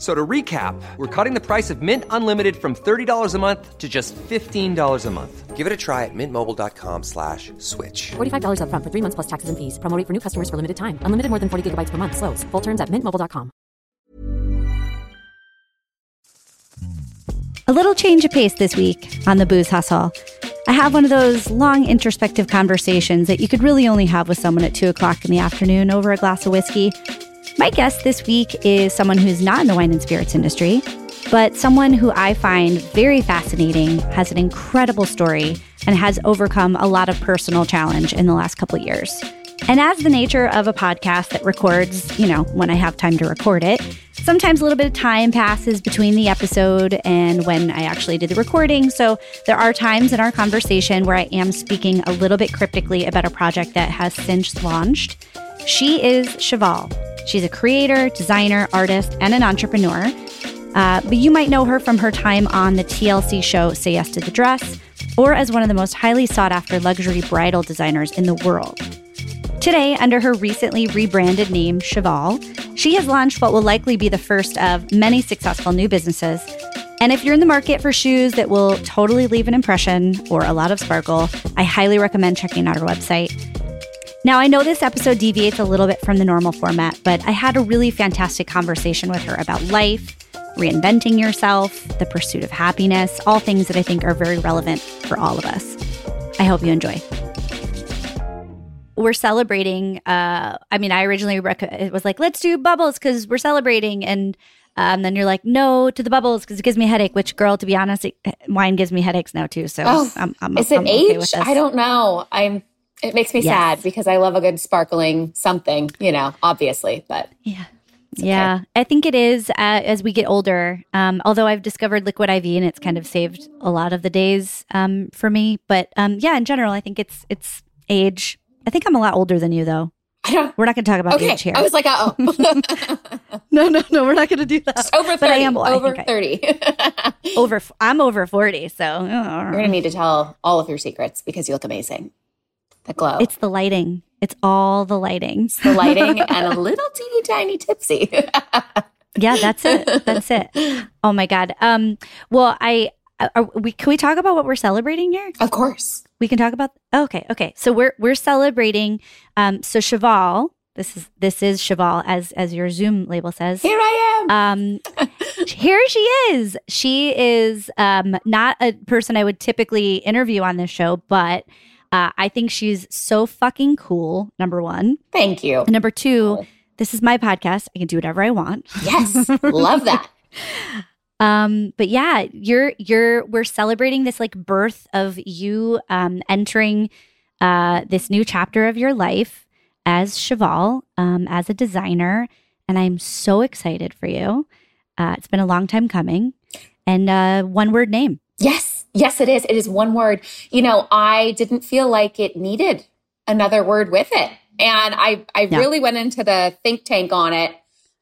So to recap, we're cutting the price of Mint Unlimited from $30 a month to just $15 a month. Give it a try at mintmobile.com slash switch. $45 upfront for three months plus taxes and fees. Promoting for new customers for limited time. Unlimited more than 40 gigabytes per month. Slows. Full terms at mintmobile.com. A little change of pace this week on the Booze Hustle. I have one of those long introspective conversations that you could really only have with someone at two o'clock in the afternoon over a glass of whiskey. My guest this week is someone who's not in the wine and spirits industry, but someone who I find very fascinating, has an incredible story, and has overcome a lot of personal challenge in the last couple years. And as the nature of a podcast that records, you know, when I have time to record it, sometimes a little bit of time passes between the episode and when I actually did the recording. So there are times in our conversation where I am speaking a little bit cryptically about a project that has since launched. She is Cheval. She's a creator, designer, artist, and an entrepreneur. Uh, but you might know her from her time on the TLC show Say Yes to the Dress, or as one of the most highly sought after luxury bridal designers in the world. Today, under her recently rebranded name, Cheval, she has launched what will likely be the first of many successful new businesses. And if you're in the market for shoes that will totally leave an impression or a lot of sparkle, I highly recommend checking out her website. Now, I know this episode deviates a little bit from the normal format, but I had a really fantastic conversation with her about life, reinventing yourself, the pursuit of happiness, all things that I think are very relevant for all of us. I hope you enjoy we're celebrating. Uh, I mean, I originally rec- it was like, let's do bubbles because we're celebrating, and um, then you're like, no to the bubbles because it gives me a headache. Which, girl, to be honest, it, wine gives me headaches now too. So, oh, I'm, I'm, is I'm age? okay this. I don't know. I'm. It makes me Yes. sad because I love a good sparkling something. You know, obviously, but Yeah. Yeah, I think it is uh, as we get older. Um, although I've discovered liquid IV and it's kind of saved a lot of the days um, for me. But um, yeah, in general, I think it's it's age. I think I'm a lot older than you, though. We're not going to talk about Okay, age here. I was like, oh, no, no, no. We're not going to do that. over But I thirty. am- I over I- thirty. over. I'm over forty, so You're gonna need to tell all of your secrets because you look amazing. The glow, it's the lighting. It's all the lighting. the lighting, and a little teeny tiny tipsy. Yeah, that's it. That's it. Oh my god. Um. Well, I. Are we can we talk about what we're celebrating here? of course. We can talk about. Okay, okay. So we're we're celebrating. Um. So Cheval. This is this is Cheval as as your Zoom label says. Here I am. Um. here she is. She is um not a person I would typically interview on this show, but. Uh, I think she's so fucking cool. Number one, Thank you. and number two, this is my podcast. I can do whatever I want. Yes, love that. Um, but yeah, you're you're we're celebrating this like birth of you um entering uh this new chapter of your life as Cheval, um, as a designer, and I'm so excited for you. Uh, it's been a long time coming, and uh, one word name. Yes, yes, it is. It is one word. You know, I didn't feel like it needed another word with it. And I, I Yeah. really went into the think tank on it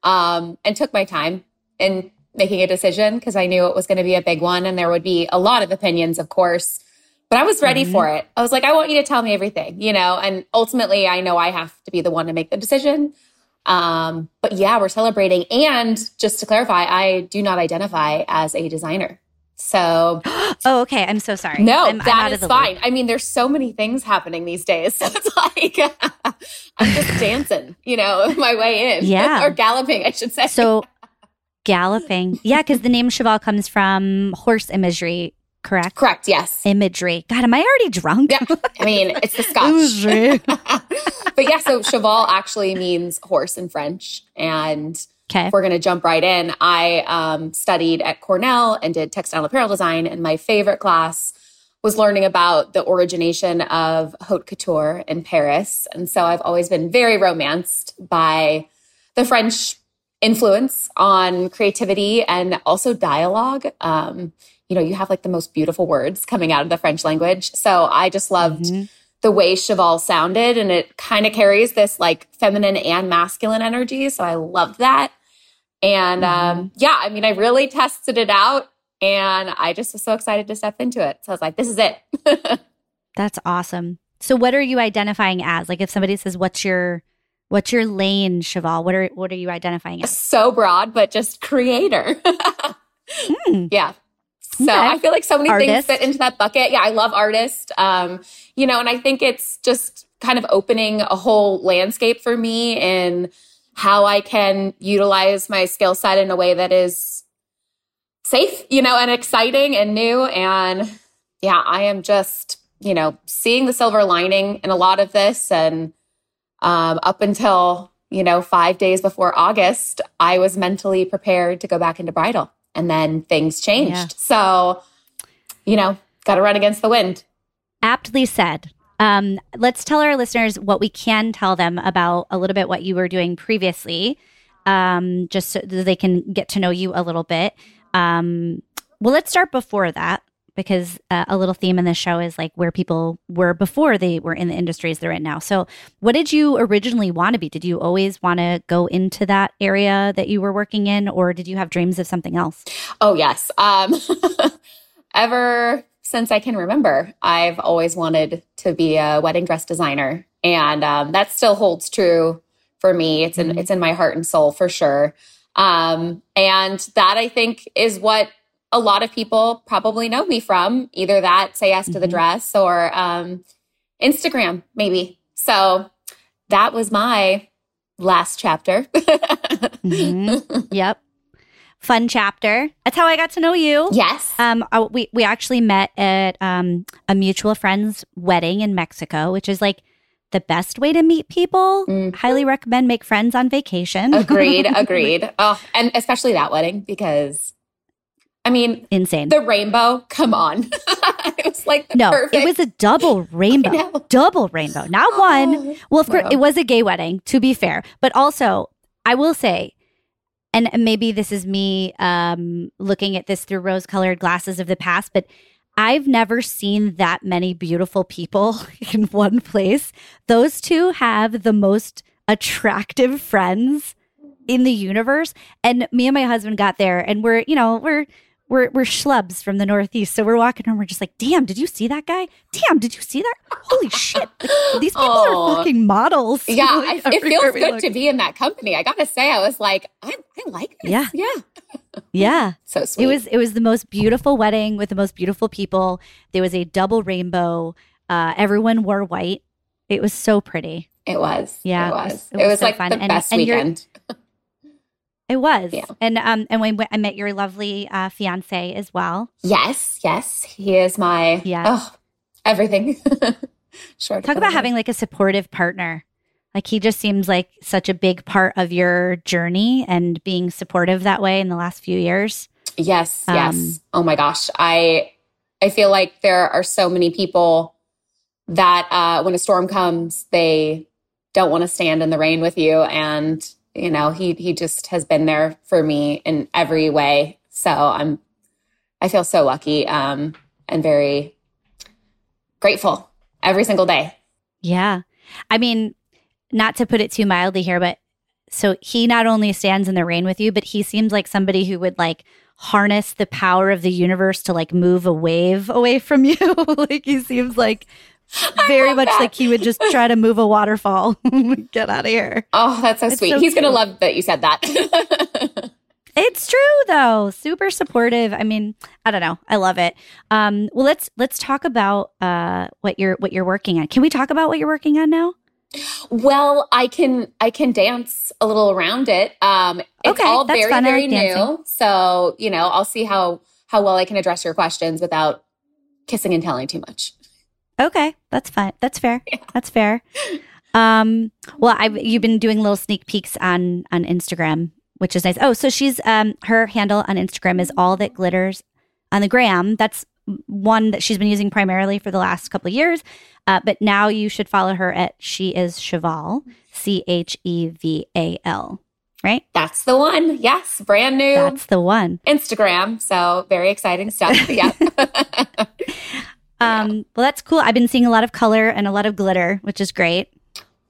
um, and took my time in making a decision because I knew it was going to be a big one and there would be a lot of opinions, of course. But I was ready Mhm. for it. I was like, I want you to tell me everything, you know, and ultimately I know I have to be the one to make the decision. Um, but yeah, we're celebrating. And just to clarify, I do not identify as a designer. So Oh, okay. I'm so sorry. no, I'm, I'm out is of the fine. loop. I mean, there's so many things happening these days. So it's like I'm just dancing, you know, my way in. Yeah. or galloping, I should say. So galloping, yeah, because the name Cheval comes from horse imagery, correct? correct, yes. Imagery. God, am I already drunk? Yeah. I mean, it's the Scotch. But yeah, so cheval actually means horse in French. And Okay. if we're going to jump right in, I um, studied at Cornell and did textile apparel design. And my favorite class was learning about the origination of haute couture in Paris. And so I've always been very romanced by the French influence on creativity and also dialogue. Um, you know, you have like the most beautiful words coming out of the French language. So I just loved Mm-hmm. the way Cheval sounded, and it kind of carries this like feminine and masculine energy. So I loved that. And Mm-hmm. um, yeah, I mean, I really tested it out, and I just was so excited to step into it. So I was like, "This is it." That's awesome. So what are you identifying as? Like if somebody says what's your what's your lane, Cheval? What are what are you identifying as? so broad, but just creator. Yeah. So. Okay. I feel like so many things fit into that bucket. Yeah, I love artist. Um, you know, and I think it's just kind of opening a whole landscape for me in how I can utilize my skill set in a way that is safe, you know, and exciting and new. And yeah, I am just, you know, seeing the silver lining in a lot of this. And um, up until, you know, five days before August, I was mentally prepared to go back into bridal. And then things changed. Yeah. So, you know, got to run against the wind. Aptly said. Um, let's tell our listeners what we can tell them about a little bit what you were doing previously, um, just so they can get to know you a little bit. Um, well, let's start before that because uh, a little theme in this show is like where people were before they were in the industries they're in now. So, what did you originally want to be? Did you always want to go into that area that you were working in, or did you have dreams of something else? Oh, yes. Um, ever since I can remember, I've always wanted to be a wedding dress designer. And um, that still holds true for me. It's in, it's in my heart and soul for sure. Um, and that I think is what a lot of people probably know me from either that say yes to the Mhm. dress or um, Instagram, maybe. So that was my last chapter. Mhm. yep. Fun chapter. That's how I got to know you. yes. Um, uh, we we actually met at um a mutual friend's wedding in Mexico, which is like the best way to meet people. Mhm. Highly recommend make friends on vacation. agreed. Agreed. Oh, and especially that wedding because, I mean, Insane. the rainbow. Come on, it was like the no, perfect. it was a double rainbow. Double rainbow, not one. Oh, Well, of course, it was a gay wedding, to be fair. But also, I will say, and maybe this is me um, looking at this through rose colored glasses of the past, but I've never seen that many beautiful people in one place. Those two have the most attractive friends in the universe. And me and my husband got there and we're, you know, we're we're we're schlubs from the Northeast. So we're walking around, we're just like, damn, did you see that guy? Damn, did you see that? Holy shit. Like, these people are fucking models. Yeah, Like, I, it feels good look. to be in that company. I gotta say, I was like, I, I like this. Yeah. yeah, Yeah. so sweet. It was it was the most beautiful wedding with the most beautiful people. There was a double rainbow. Uh, everyone wore white. It was so pretty. It was. Yeah, it it was. was- It it was, was so like fun. the And- best and weekend. It was. Yeah. And um and when I met your lovely uh, fiance as well. Yes, yes, he is my Yeah. oh everything. sure. Talk about having like a supportive partner. Like he just seems like such a big part of your journey and being supportive that way in the last few years. Yes, Um, yes. Oh my gosh. I I feel like there are so many people that uh when a storm comes, they don't want to stand in the rain with you and you know, he he just has been there for me in every way. So I'm I feel so lucky um and very grateful every single day. Yeah. I mean, not to put it too mildly here, but so he not only stands in the rain with you, but he seems like somebody who would like harness the power of the universe to like move a wave away from you. like he seems like very much that. like he would just try to move a waterfall. Get out of here. Oh, that's so It's sweet. so He's going to love that you said that. It's true though. Super supportive. I mean, I don't know. I love it. Um, well, let's let's talk about uh, what you're what you're working on. Can we talk about what you're working on now? Well, I can I can dance a little around it. Um, it's Okay, all that's very fun. Very new, dancing. so you know I'll see how how well I can address your questions without kissing and telling too much. Okay, that's fine. That's fair. That's fair. Um, well, I've you've been doing little sneak peeks on on Instagram which is nice. Oh, so she's um her handle on Instagram is all that glitters on the gram. That's one that she's been using primarily for the last couple of years. Uh, but now you should follow her at she is Cheval, C H E V A L. Right? That's the one. Yes, brand new. That's the one. Instagram. So very exciting stuff. yeah. um, well, that's cool. I've been seeing a lot of color and a lot of glitter, which is great.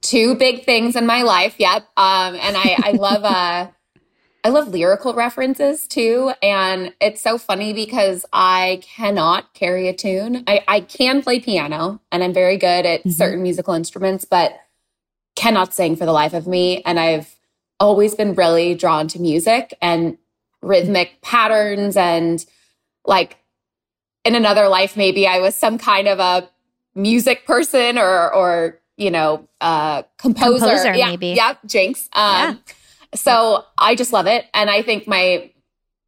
Two big things in my life. Yep. Um, and I, I love uh I love lyrical references too. And it's so funny because I cannot carry a tune. I, I can play piano and I'm very good at mm-hmm. certain musical instruments, but cannot sing for the life of me. And I've always been really drawn to music and rhythmic patterns and like in another life maybe I was some kind of a music person or or you know uh composer, composer yeah, maybe. yeah jinx. Um yeah. so I just love it. And I think my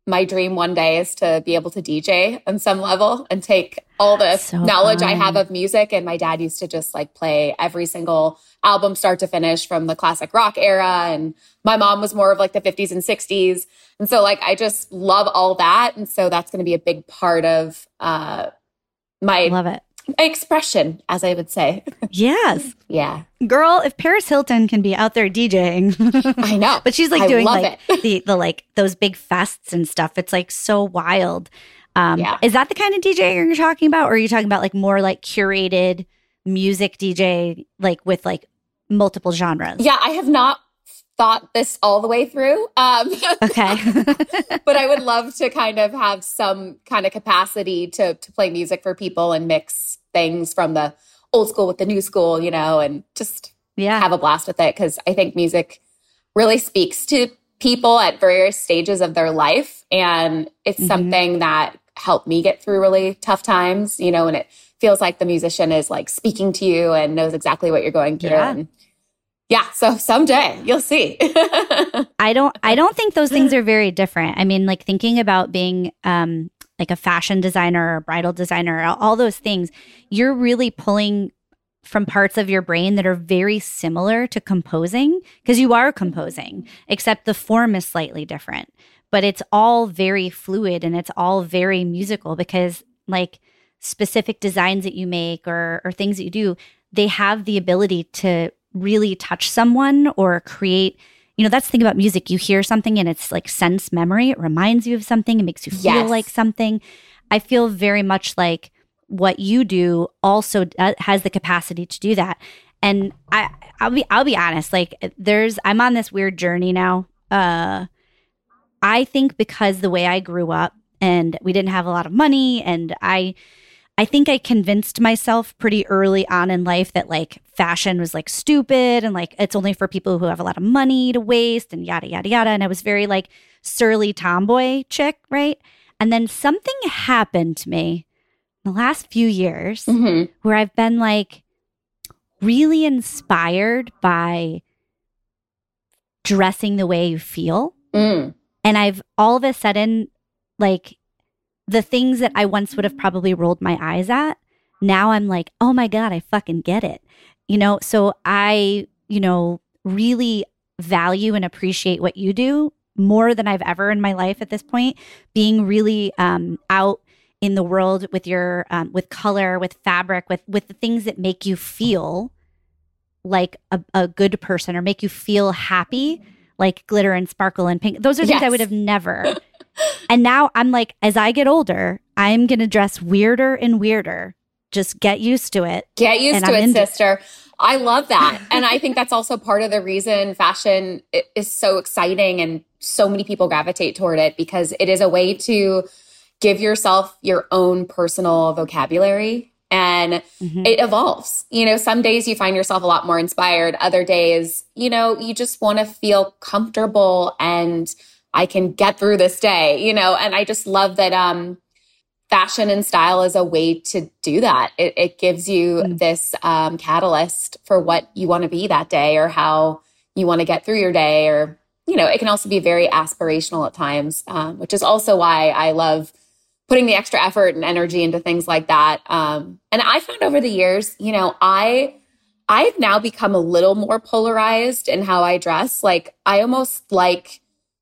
my dream one day is to be able to DJ on some level and take all the so knowledge fun. I have of music. And my dad used to just like play every single album start to finish from the classic rock era. And my mom was more of like the 50s and 60s. And so like I just love all that. And so that's going to be a big part of uh my love it expression, as I would say. Yes. yeah. Girl, if Paris Hilton can be out there DJing. I know. but she's like I doing like the the like those big fests and stuff. It's like so wild. Um yeah. is that the kind of DJ you're talking about? Or are you talking about like more like curated music DJ like with like multiple genres? Yeah, I have not thought this all the way through. Um, okay. but I would love to kind of have some kind of capacity to to play music for people and mix things from the old school with the new school, you know, and just yeah. have a blast with it because I think music really speaks to people at various stages of their life and it's mm-hmm. something that helped me get through really tough times, you know, and it feels like the musician is like speaking to you and knows exactly what you're going through yeah. and yeah so someday you'll see. I don't i don't think those things are very different. I mean like thinking about being um like a fashion designer or bridal designer all those things you're really pulling from parts of your brain that are very similar to composing because you are composing except the form is slightly different. But it's all very fluid and it's all very musical because like specific designs that you make or or things that you do they have the ability to really touch someone or create you know that's the thing about music. You hear something and it's like sense memory. It reminds you of something. It makes you feel yes. like something. I feel very much like what you do also has the capacity to do that. And i i'll be i'll be honest like there's i'm on this weird journey now. Uh i think because the way i grew up and we didn't have a lot of money and i I think I convinced myself pretty early on in life that like fashion was like stupid and like it's only for people who have a lot of money to waste and yada, yada, yada. And I was very like surly tomboy chick, right? And then something happened to me in the last few years mm-hmm. where I've been like really inspired by dressing the way you feel. Mm. And I've all of a sudden like the things that I once would have probably rolled my eyes at, now I'm like, oh my God, I fucking get it. You know, so I, you know, really value and appreciate what you do more than I've ever in my life at this point, being really um, out in the world with your um, with color, with fabric, with with the things that make you feel like a, a good person or make you feel happy, like glitter and sparkle and pink. Those are things yes. I would have never and now I'm like, as I get older, I'm going to dress weirder and weirder. Just get used to it. Get used to I'm it, sister. I love that. and I think that's also part of the reason fashion is so exciting and so many people gravitate toward it because it is a way to give yourself your own personal vocabulary and mm-hmm. it evolves. You know, some days you find yourself a lot more inspired, other days, you know, you just want to feel comfortable and I can get through this day, you know, and I just love that um fashion and style is a way to do that. It, it gives you mm. this um, catalyst for what you want to be that day or how you want to get through your day or you know it can also be very aspirational at times um, which is also why i love putting the extra effort and energy into things like that um, and i found over the years you know i i've now become a little more polarized in how i dress like i almost like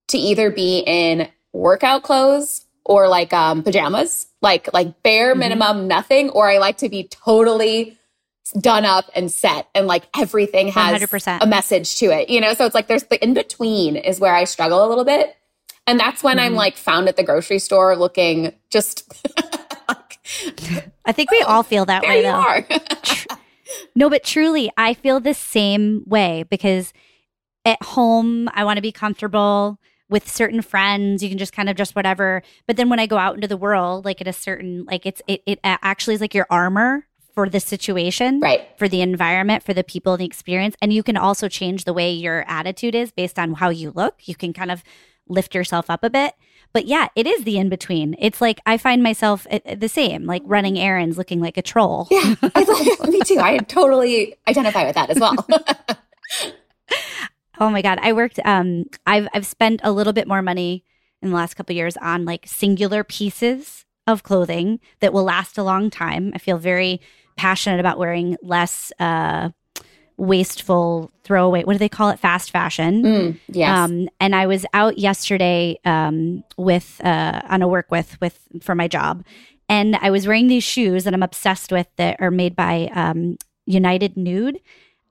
to either be in workout clothes or like um, pajamas, like like bare mm-hmm. minimum nothing, or I like to be totally done up and set and like everything has 100%. a message to it, you know? So it's like there's the in between is where I struggle a little bit. And that's when mm-hmm. I'm like found at the grocery store looking just. I think we all feel that way though. no, but truly, I feel the same way because at home, I want to be comfortable with certain friends you can just kind of just whatever but then when i go out into the world like at a certain like it's it, it actually is like your armor for the situation, right? For the environment, for the people, the experience, and you can also change the way your attitude is based on how you look. You can kind of lift yourself up a bit. But yeah, it is the in between. It's like I find myself uh, uh, the same, like running errands, looking like a troll. Yeah, I, me too. I totally identify with that as well. oh my god, I worked. Um, I've I've spent a little bit more money in the last couple years on like singular pieces of clothing that will last a long time. I feel very passionate about wearing less uh, wasteful throwaway. What do they call it? Fast fashion. Mm, yes. Um, and I was out yesterday um, with uh, on a work with with for my job, and I was wearing these shoes that I'm obsessed with that are made by um, United Nude.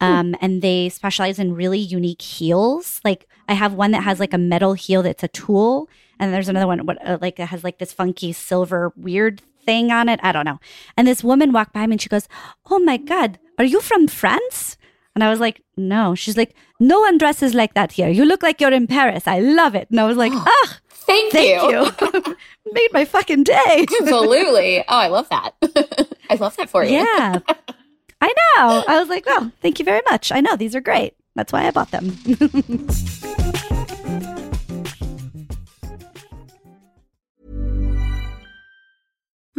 Hmm. Um, and they specialize in really unique heels. Like I have one that has like a metal heel that's a tool, and there's another one what uh, like it has like this funky silver weird thing on it. I don't know. And this woman walked by me and she goes, Oh my God, are you from France? And I was like, No. She's like, No one dresses like that here. You look like you're in Paris. I love it. And I was like, Ah, thank, thank you. you. Made my fucking day. Absolutely. Oh, I love that. I love that for you. Yeah. I know. I was like, Oh, thank you very much. I know these are great. That's why I bought them.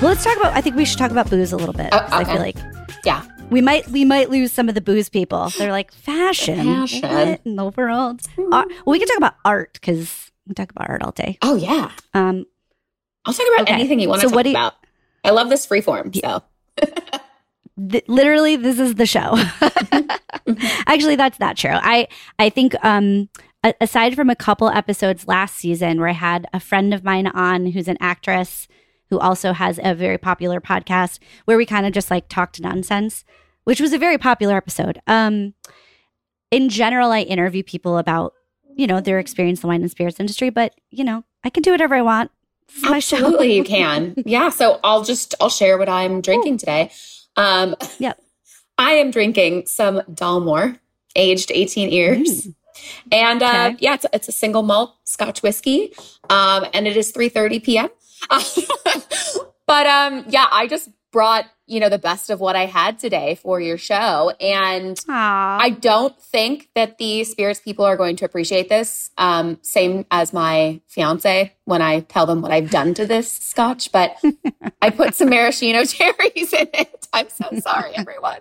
Well, let's talk about. I think we should talk about booze a little bit. Uh, okay. I feel like, yeah, we might we might lose some of the booze people. They're like fashion, fashion in the world. Mm-hmm. Well, we can talk about art because we talk about art all day. Oh yeah. Um, I'll talk about okay. anything you want to so talk you, about. I love this free form. So. Th- literally, this is the show. Actually, that's not true. I I think um, aside from a couple episodes last season where I had a friend of mine on who's an actress who also has a very popular podcast where we kind of just like talked nonsense, which was a very popular episode. Um, in general, I interview people about, you know, their experience in the wine and spirits industry, but, you know, I can do whatever I want. Absolutely, you can. Yeah. So I'll just, I'll share what I'm drinking today. Um, yeah. I am drinking some Dalmore, aged 18 years. Mm. And uh, okay. yeah, it's, it's a single malt Scotch whiskey, um, and it is 3:30 p.m. but um, yeah, I just brought you know the best of what I had today for your show, and Aww. I don't think that the spirits people are going to appreciate this. Um, same as my fiance when I tell them what I've done to this Scotch, but I put some maraschino cherries in it. I'm so sorry, everyone.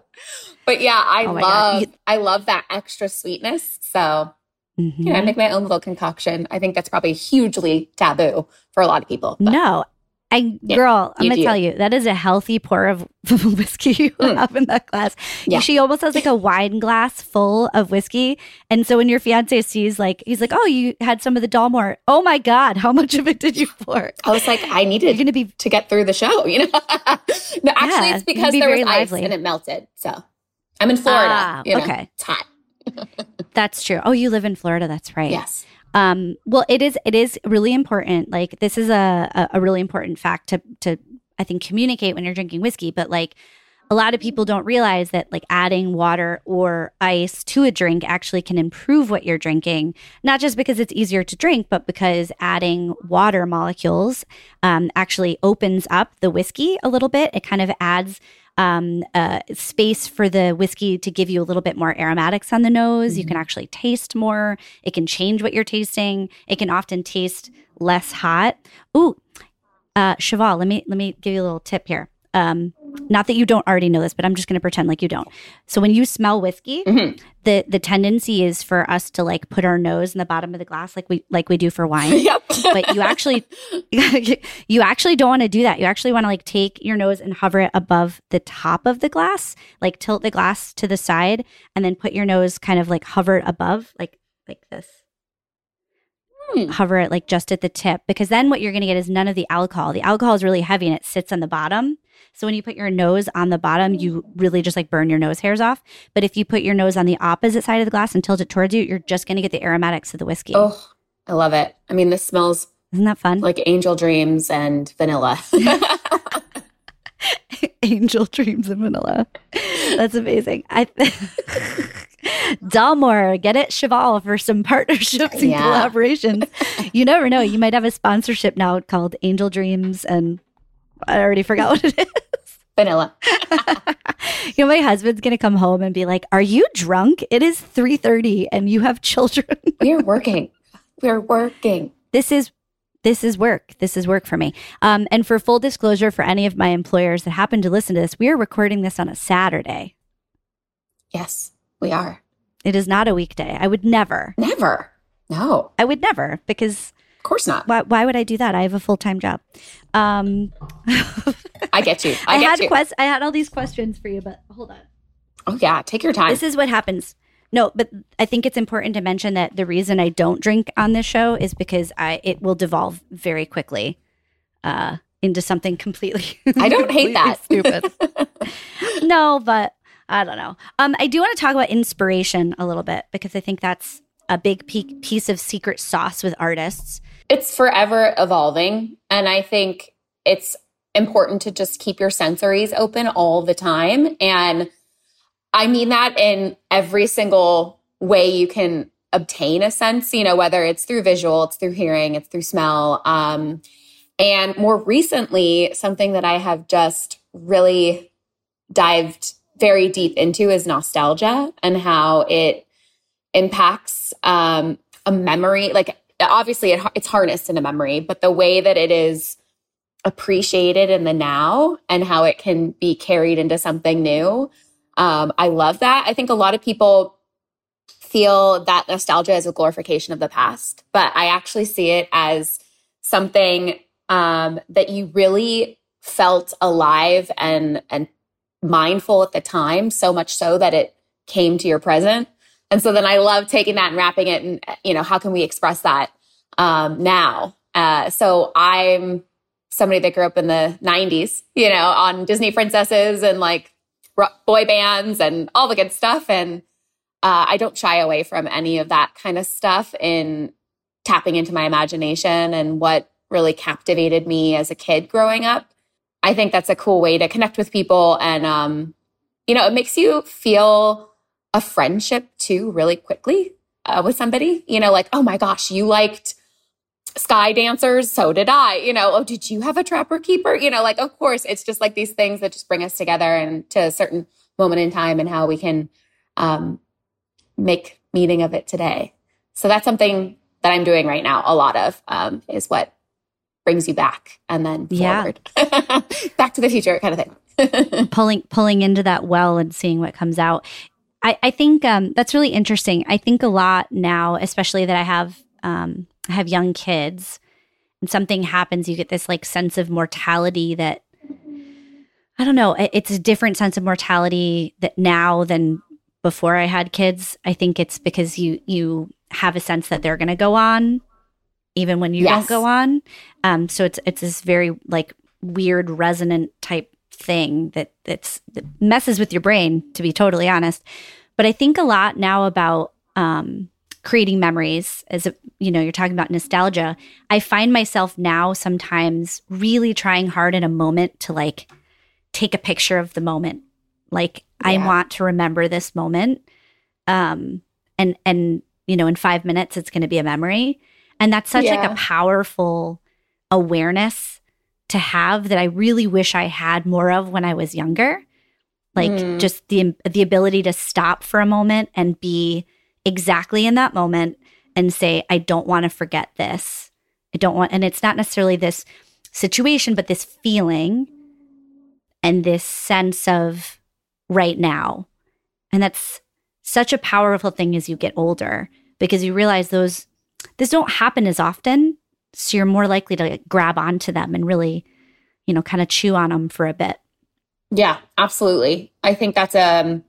But yeah, I oh love I love that extra sweetness. So mm-hmm. you know, I make my own little concoction. I think that's probably hugely taboo for a lot of people. But. No, I, yeah, girl, I'm gonna tell you that is a healthy pour of whiskey you mm. have in that glass. Yeah. She almost has like a wine glass full of whiskey, and so when your fiance sees, like, he's like, "Oh, you had some of the Dalmore. Oh my god, how much of it did you pour?" I was like, "I needed You're gonna be to get through the show." You know, no, actually, yeah, it's because be there was lively. ice and it melted. So I'm in Florida. Ah, you know, okay, it's hot. that's true. Oh, you live in Florida. That's right. Yes. Um, well, it is it is really important. Like this is a a really important fact to to I think communicate when you're drinking whiskey. But like a lot of people don't realize that like adding water or ice to a drink actually can improve what you're drinking not just because it's easier to drink but because adding water molecules um, actually opens up the whiskey a little bit it kind of adds um, uh, space for the whiskey to give you a little bit more aromatics on the nose. Mm-hmm. You can mm-hmm. actually taste more. It can change what you're tasting. It can often taste less hot. Ooh, uh, Cheval, let me let me give you a little tip here. Um, not that you don't already know this, but I'm just going to pretend like you don't. So when you smell whiskey, mm-hmm. the the tendency is for us to like put our nose in the bottom of the glass, like we like we do for wine. yep. but you actually you actually don't want to do that. You actually want to like take your nose and hover it above the top of the glass, like tilt the glass to the side, and then put your nose kind of like hover it above, like like this. Hmm. Hover it like just at the tip because then what you're going to get is none of the alcohol. The alcohol is really heavy and it sits on the bottom. So when you put your nose on the bottom, you really just like burn your nose hairs off. But if you put your nose on the opposite side of the glass and tilt it towards you, you're just going to get the aromatics of the whiskey. Oh, I love it. I mean, this smells isn't that fun? Like angel dreams and vanilla. angel dreams and vanilla. That's amazing. I Dalmore, get it, Cheval, for some partnerships and yeah. collaborations. You never know. You might have a sponsorship now called Angel Dreams and I already forgot what it is. Vanilla. you know, my husband's gonna come home and be like, "Are you drunk? It is three thirty, and you have children." we are working. We are working. This is this is work. This is work for me. Um, and for full disclosure, for any of my employers that happen to listen to this, we are recording this on a Saturday. Yes, we are. It is not a weekday. I would never. Never. No. I would never because of course not. Why, why would I do that? I have a full time job. Um, I get you. I, I get had you. Quest- I had all these questions for you, but hold on. Oh yeah, take your time. This is what happens. No, but I think it's important to mention that the reason I don't drink on this show is because I it will devolve very quickly uh, into something completely. I don't hate that. Stupid. no, but I don't know. Um, I do want to talk about inspiration a little bit because I think that's a big piece of secret sauce with artists it's forever evolving. And I think it's important to just keep your sensories open all the time. And I mean that in every single way you can obtain a sense, you know, whether it's through visual, it's through hearing, it's through smell. Um, and more recently, something that I have just really dived very deep into is nostalgia and how it impacts um, a memory. Like obviously it, it's harnessed in a memory, but the way that it is appreciated in the now and how it can be carried into something new. Um, I love that. I think a lot of people feel that nostalgia is a glorification of the past, but I actually see it as something um, that you really felt alive and and mindful at the time, so much so that it came to your present. And so then I love taking that and wrapping it and, you know, how can we express that um, now? Uh, so I'm somebody that grew up in the 90s, you know, on Disney princesses and like boy bands and all the good stuff. And uh, I don't shy away from any of that kind of stuff in tapping into my imagination and what really captivated me as a kid growing up. I think that's a cool way to connect with people and um, you know, it makes you feel a friendship too really quickly uh, with somebody, you know, like, oh my gosh, you liked sky dancers. So did I, you know, oh, did you have a trapper keeper? You know, like, of course, it's just like these things that just bring us together and to a certain moment in time and how we can um, make meaning of it today. So that's something that I'm doing right now. A lot of um, is what brings you back and then forward, yeah. back to the future kind of thing. pulling pulling into that well and seeing what comes out. I, I think um, that's really interesting. I think a lot now, especially that I have um, I have young kids, and something happens, you get this like sense of mortality that I don't know. It's a different sense of mortality that now than before I had kids. I think it's because you you have a sense that they're going to go on even when you yes. don't go on. Um, so it's it's this very like weird resonant type thing that that's that messes with your brain to be totally honest. But I think a lot now about um, creating memories as a, you know you're talking about nostalgia i find myself now sometimes really trying hard in a moment to like take a picture of the moment like yeah. i want to remember this moment um and and you know in 5 minutes it's going to be a memory and that's such yeah. like a powerful awareness to have that i really wish i had more of when i was younger like mm. just the the ability to stop for a moment and be exactly in that moment and say, I don't want to forget this. I don't want, and it's not necessarily this situation, but this feeling and this sense of right now. And that's such a powerful thing as you get older because you realize those, this don't happen as often. So you're more likely to like, grab onto them and really, you know, kind of chew on them for a bit. Yeah, absolutely. I think that's um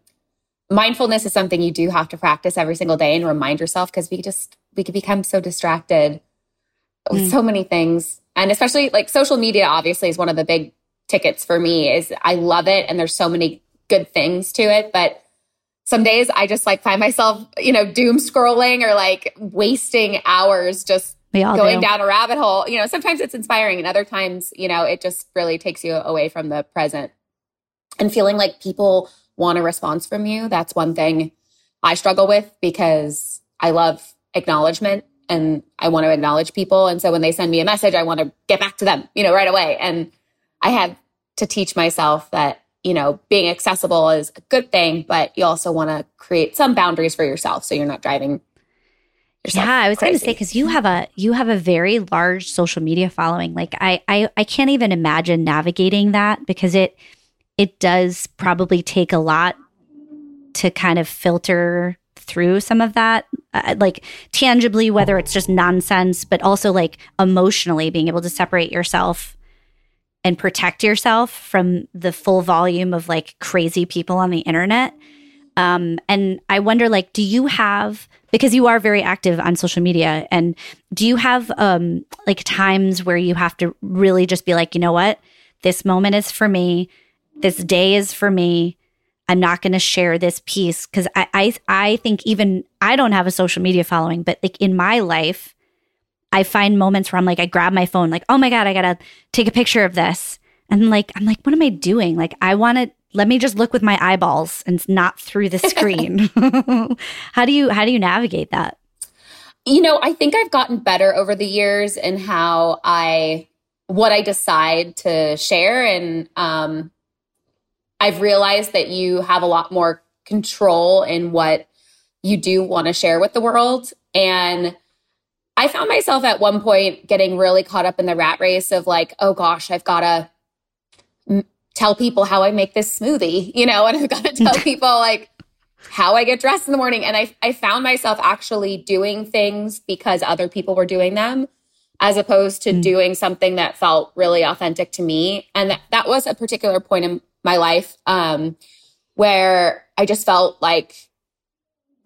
mindfulness is something you do have to practice every single day and remind yourself because we just we could become so distracted with mm. so many things and especially like social media obviously is one of the big tickets for me is i love it and there's so many good things to it but some days i just like find myself you know doom scrolling or like wasting hours just going do. down a rabbit hole you know sometimes it's inspiring and other times you know it just really takes you away from the present and feeling like people want a response from you. That's one thing I struggle with because I love acknowledgement and I want to acknowledge people. And so when they send me a message, I want to get back to them, you know, right away. And I had to teach myself that, you know, being accessible is a good thing, but you also want to create some boundaries for yourself so you're not driving yeah i was going to say because you have a you have a very large social media following. Like I, I i can't even imagine navigating that because it it does probably take a lot to kind of filter through some of that uh, like tangibly whether it's just nonsense but also like emotionally being able to separate yourself and protect yourself from the full volume of like crazy people on the internet. Um, and i wonder like do you have because you are very active on social media and do you have um, like times where you have to really just be like you know what? This moment is for me. This day is for me. I'm not going to share this piece. Because I, I I think even I don't have a social media following, but like in my life, I find moments where I'm like I grab my phone, like oh my god, I gotta take a picture of this, and like I'm like what am I doing? Like I want to let me just look with my eyeballs and not through the screen. how do you how do you navigate that? You know, I think I've gotten better over the years in how I what I decide to share and um I've realized that you have a lot more control in what you do want to share with the world. And I found myself at one point getting really caught up in the rat race of like, oh gosh, I've got to m- tell people how I make this smoothie, you know, and I've got to tell people like how I get dressed in the morning. And I, I found myself actually doing things because other people were doing them as opposed to mm. doing something that felt really authentic to me. And that, that was a particular point in my life um, where I just felt like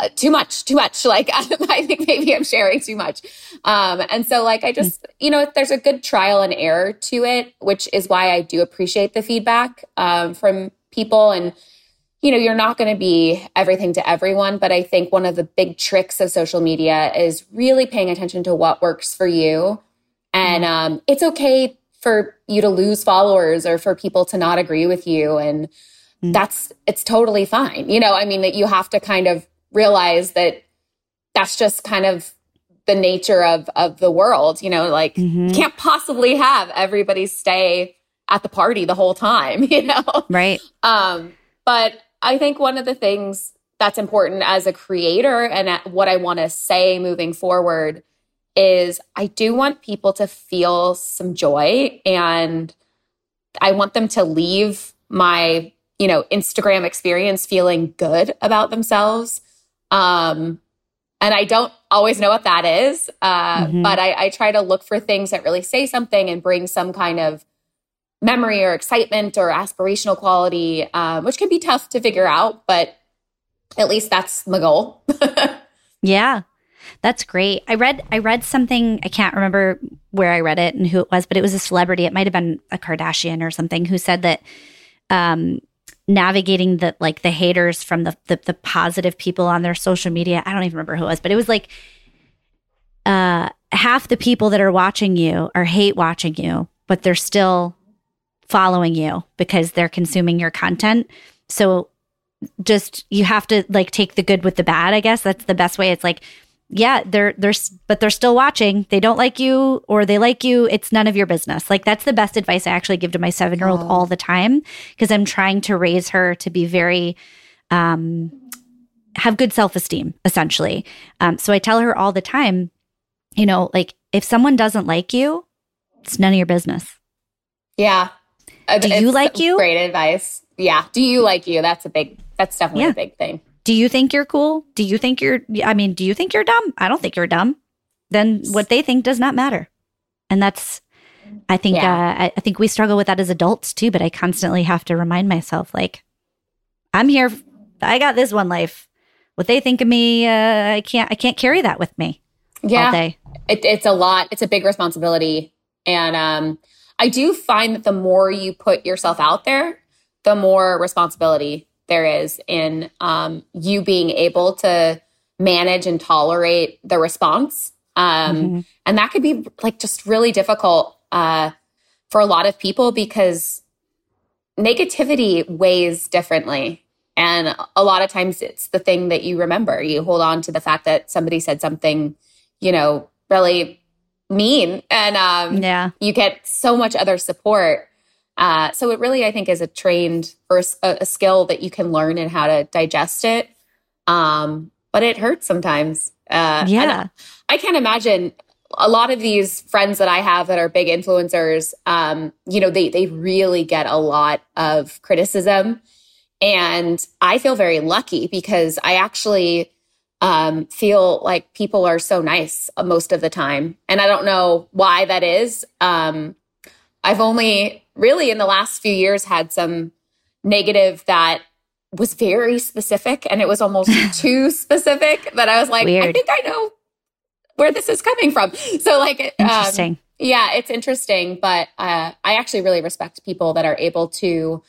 uh, too much, too much. Like I think maybe I'm sharing too much. Um, and so like I just, you know, there's a good trial and error to it, which is why I do appreciate the feedback um, from people. And, you know, you're not going to be everything to everyone, but I think one of the big tricks of social media is really paying attention to what works for you. And hmm. um, it's okay for you to lose followers or for people to not agree with you. And mm-hmm. that's it's totally fine. You know, I mean that you have to kind of realize that that's just kind of the nature of of the world, you know, like mm-hmm. you can't possibly have everybody stay at the party the whole time, you know. Right. Um but I think one of the things that's important as a creator and what I want to say moving forward is I do want people to feel some joy and I want them to leave my, you know, Instagram experience feeling good about themselves. Um, and I don't always know what that is, uh, mm-hmm. but I, I try to look for things that really say something and bring some kind of memory or excitement or aspirational quality, um, which can be tough to figure out, but at least that's my goal. yeah. That's great. I read I read something, I can't remember where I read it and who it was, but it was a celebrity. It might have been a Kardashian or something who said that um navigating the like the haters from the, the the positive people on their social media. I don't even remember who it was, but it was like uh half the people that are watching you are hate watching you, but they're still following you because they're consuming your content. So just you have to like take the good with the bad, I guess. That's the best way. It's like yeah, they're they're but they're still watching. They don't like you or they like you. It's none of your business. Like that's the best advice I actually give to my 7-year-old oh. all the time because I'm trying to raise her to be very um have good self-esteem essentially. Um so I tell her all the time, you know, like if someone doesn't like you, it's none of your business. Yeah. Do it's you like you? Great advice. Yeah. Do you like you? That's a big that's definitely yeah. a big thing. Do you think you're cool? Do you think you're, I mean, do you think you're dumb? I don't think you're dumb. Then what they think does not matter. And that's, I think, yeah. uh, I, I think we struggle with that as adults too, but I constantly have to remind myself, like, I'm here. I got this one life. What they think of me, uh, I can't, I can't carry that with me. Yeah. It, it's a lot. It's a big responsibility. And, um, I do find that the more you put yourself out there, the more responsibility there is in um, you being able to manage and tolerate the response. Um, mm-hmm. And that could be like just really difficult uh, for a lot of people because negativity weighs differently. And a lot of times it's the thing that you remember. You hold on to the fact that somebody said something, you know, really mean. And um, yeah. you get so much other support uh, so it really, I think, is a trained or a, a, skill that you can learn and how to digest it. Um, but it hurts sometimes. Uh, yeah, I can't imagine a lot of these friends that I have that are big influencers. Um, you know, they they really get a lot of criticism, and I feel very lucky because I actually um, feel like people are so nice most of the time, and I don't know why that is. Um, I've only really in the last few years had some negative that was very specific and it was almost too specific that I was like, Weird. I think I know where this is coming from. So like, um, interesting. Um, yeah, it's interesting, but uh, I actually really respect people that are able to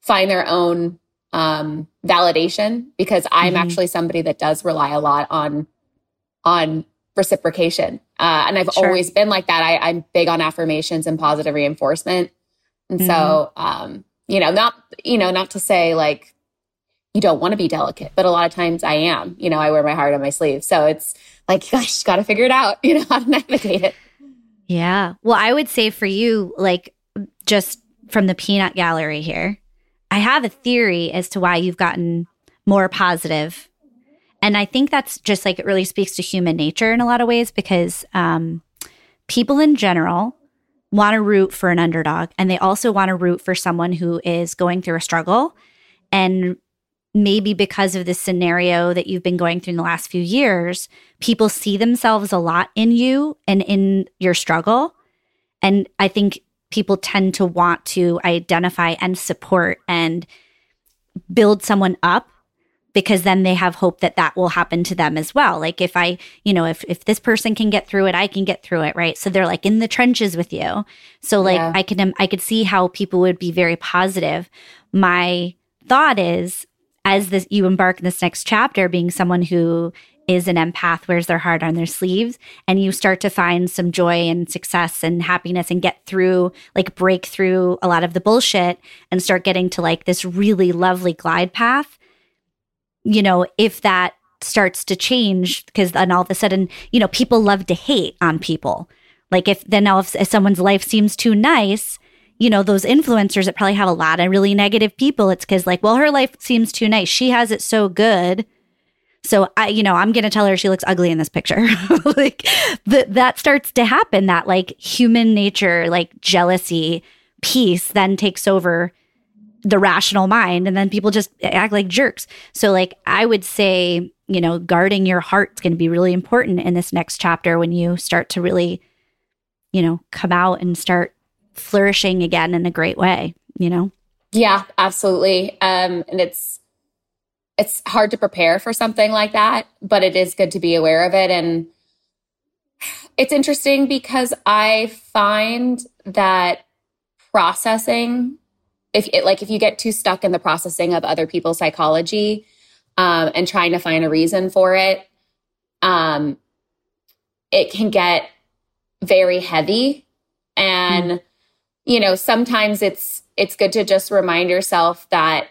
find their own um, validation because I'm mm-hmm. actually somebody that does rely a lot on on reciprocation. Uh, and I've sure. always been like that. I, I'm big on affirmations and positive reinforcement. And mm-hmm. so, um, you know, not, you know, not to say like you don't want to be delicate, but a lot of times I am, you know, I wear my heart on my sleeve. So it's like, gosh, got to figure it out, you know, how to navigate it. Yeah. Well, I would say for you, like just from the peanut gallery here, I have a theory as to why you've gotten more positive and I think that's just like it really speaks to human nature in a lot of ways because um, people in general want to root for an underdog and they also want to root for someone who is going through a struggle. And maybe because of the scenario that you've been going through in the last few years, people see themselves a lot in you and in your struggle. And I think people tend to want to identify and support and build someone up because then they have hope that that will happen to them as well. Like if i you know if if this person can get through it i can get through it right? So they're like in the trenches with you. So like yeah. i can um, i could see how people would be very positive. My thought is as this you embark in this next chapter being someone who is an empath wears their heart on their sleeves and you start to find some joy and success and happiness and get through like break through a lot of the bullshit and start getting to like this really lovely glide path you know if that starts to change because then all of a sudden you know people love to hate on people like if then now if, if someone's life seems too nice you know those influencers that probably have a lot of really negative people it's because like well her life seems too nice she has it so good so I, you know, I'm going to tell her she looks ugly in this picture. like that, that starts to happen. That like human nature, like jealousy piece then takes over the rational mind. And then people just act like jerks. So like I would say, you know, guarding your heart's going to be really important in this next chapter when you start to really, you know, come out and start flourishing again in a great way, you know? Yeah, absolutely. Um, and it's, it's hard to prepare for something like that, but it is good to be aware of it. And it's interesting because I find that processing, if it, like if you get too stuck in the processing of other people's psychology um, and trying to find a reason for it, um, it can get very heavy. And mm. you know, sometimes it's it's good to just remind yourself that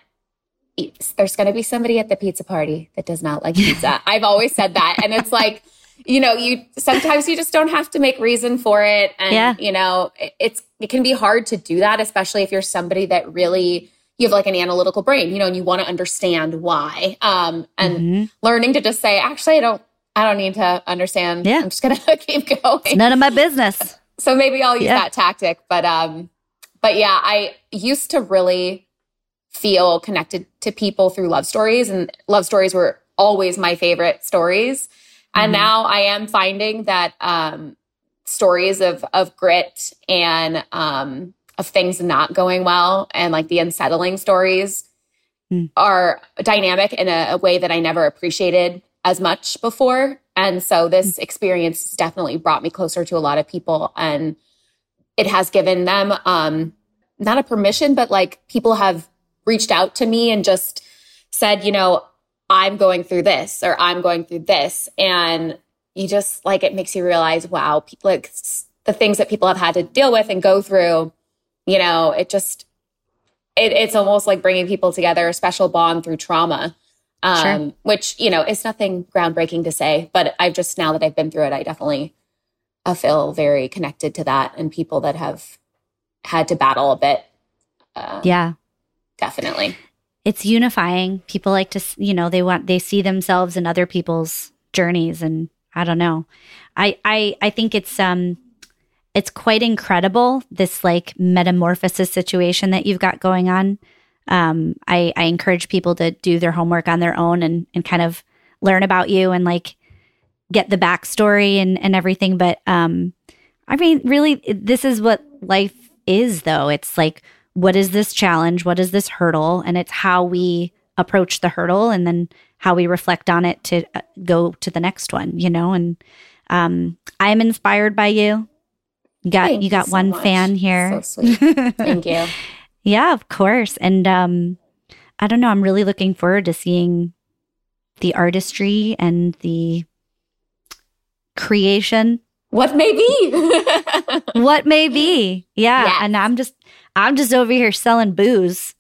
there's going to be somebody at the pizza party that does not like pizza. I've always said that. And it's like, you know, you sometimes you just don't have to make reason for it. And, yeah. you know, it's, it can be hard to do that, especially if you're somebody that really, you have like an analytical brain, you know, and you want to understand why. Um, and mm-hmm. learning to just say, actually, I don't, I don't need to understand. Yeah. I'm just going to keep going. It's none of my business. So maybe I'll use yeah. that tactic. But, um, but yeah, I used to really feel connected to people through love stories. And love stories were always my favorite stories. Mm-hmm. And now I am finding that um, stories of of grit and um, of things not going well and like the unsettling stories mm. are dynamic in a, a, way that I never appreciated as much before. And so this mm. experience definitely brought me closer to a lot of people and it has given them um, not a permission, but like people have reached out to me and just said, you know, I'm going through this or I'm going through this. And you just like, it makes you realize, wow, people, like the things that people have had to deal with and go through, you know, it just, it, it's almost like bringing people together, a special bond through trauma. Um, sure. which, you know, is nothing groundbreaking to say, but I've just, now that I've been through it, I definitely I feel very connected to that and people that have had to battle a bit. Uh, yeah definitely. It's unifying. People like to, you know, they want, they see themselves in other people's journeys. And I don't know. I, I, I think it's, um, it's quite incredible this like metamorphosis situation that you've got going on. Um, I, I encourage people to do their homework on their own and, and kind of learn about you and like get the backstory and, and everything. But, um, I mean, really, this is what life is, though. It's like what is this challenge? What is this hurdle? And it's how we approach the hurdle and then how we reflect on it to uh, go to the next one, you know? And um, I'm inspired by you. You got Thank you got you so one much. fan here. So. Thank you. yeah, of course. And um, I don't know, I'm really looking forward to seeing the artistry and the creation what may be what may be yeah yes. and i'm just I'm just over here selling booze.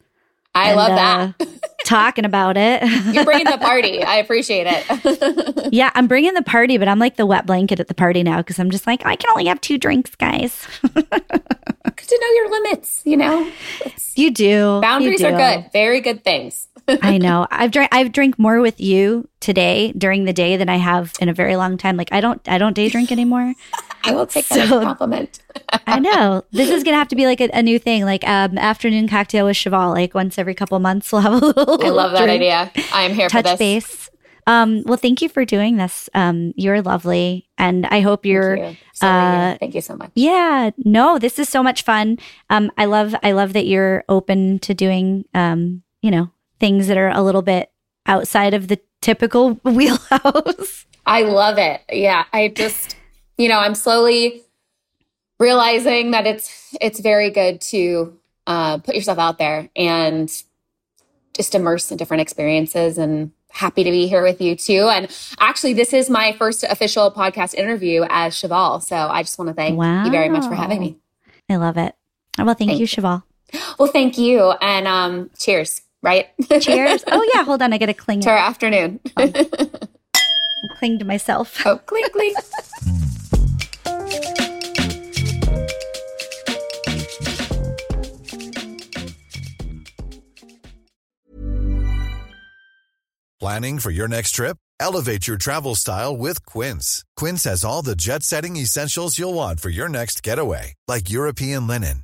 I and, love that. Uh, talking about it. You're bringing the party. I appreciate it. yeah, I'm bringing the party, but I'm like the wet blanket at the party now because I'm just like, I can only have two drinks, guys. good to know your limits, you know? It's, you do. Boundaries you do. are good. Very good things. I know. I've drank I've drank more with you today during the day than I have in a very long time. Like I don't I don't day drink anymore. I will take so, that as a compliment. I know. This is gonna have to be like a, a, new thing, like um afternoon cocktail with Cheval. Like once every couple months we'll have a little I love that drink. idea. I am here Touch for this. base. Um, well, thank you for doing this. Um, you're lovely, and I hope you're. Thank you. Uh, thank you so much. Yeah, no, this is so much fun. Um, I love, I love that you're open to doing, um, you know, things that are a little bit outside of the typical wheelhouse. I love it. Yeah, I just, you know, I'm slowly realizing that it's it's very good to uh, put yourself out there and just immerse in different experiences and happy to be here with you too. And actually, this is my first official podcast interview as Cheval. So I just want to thank wow. you very much for having me. I love it. Well, thank, thank you, Cheval. Well, thank you. And um, cheers, right? cheers. Oh, yeah. Hold on. I got to cling to our afternoon. Oh. cling to myself. Oh, cling, cling. Planning for your next trip? Elevate your travel style with Quince. Quince has all the jet setting essentials you'll want for your next getaway, like European linen,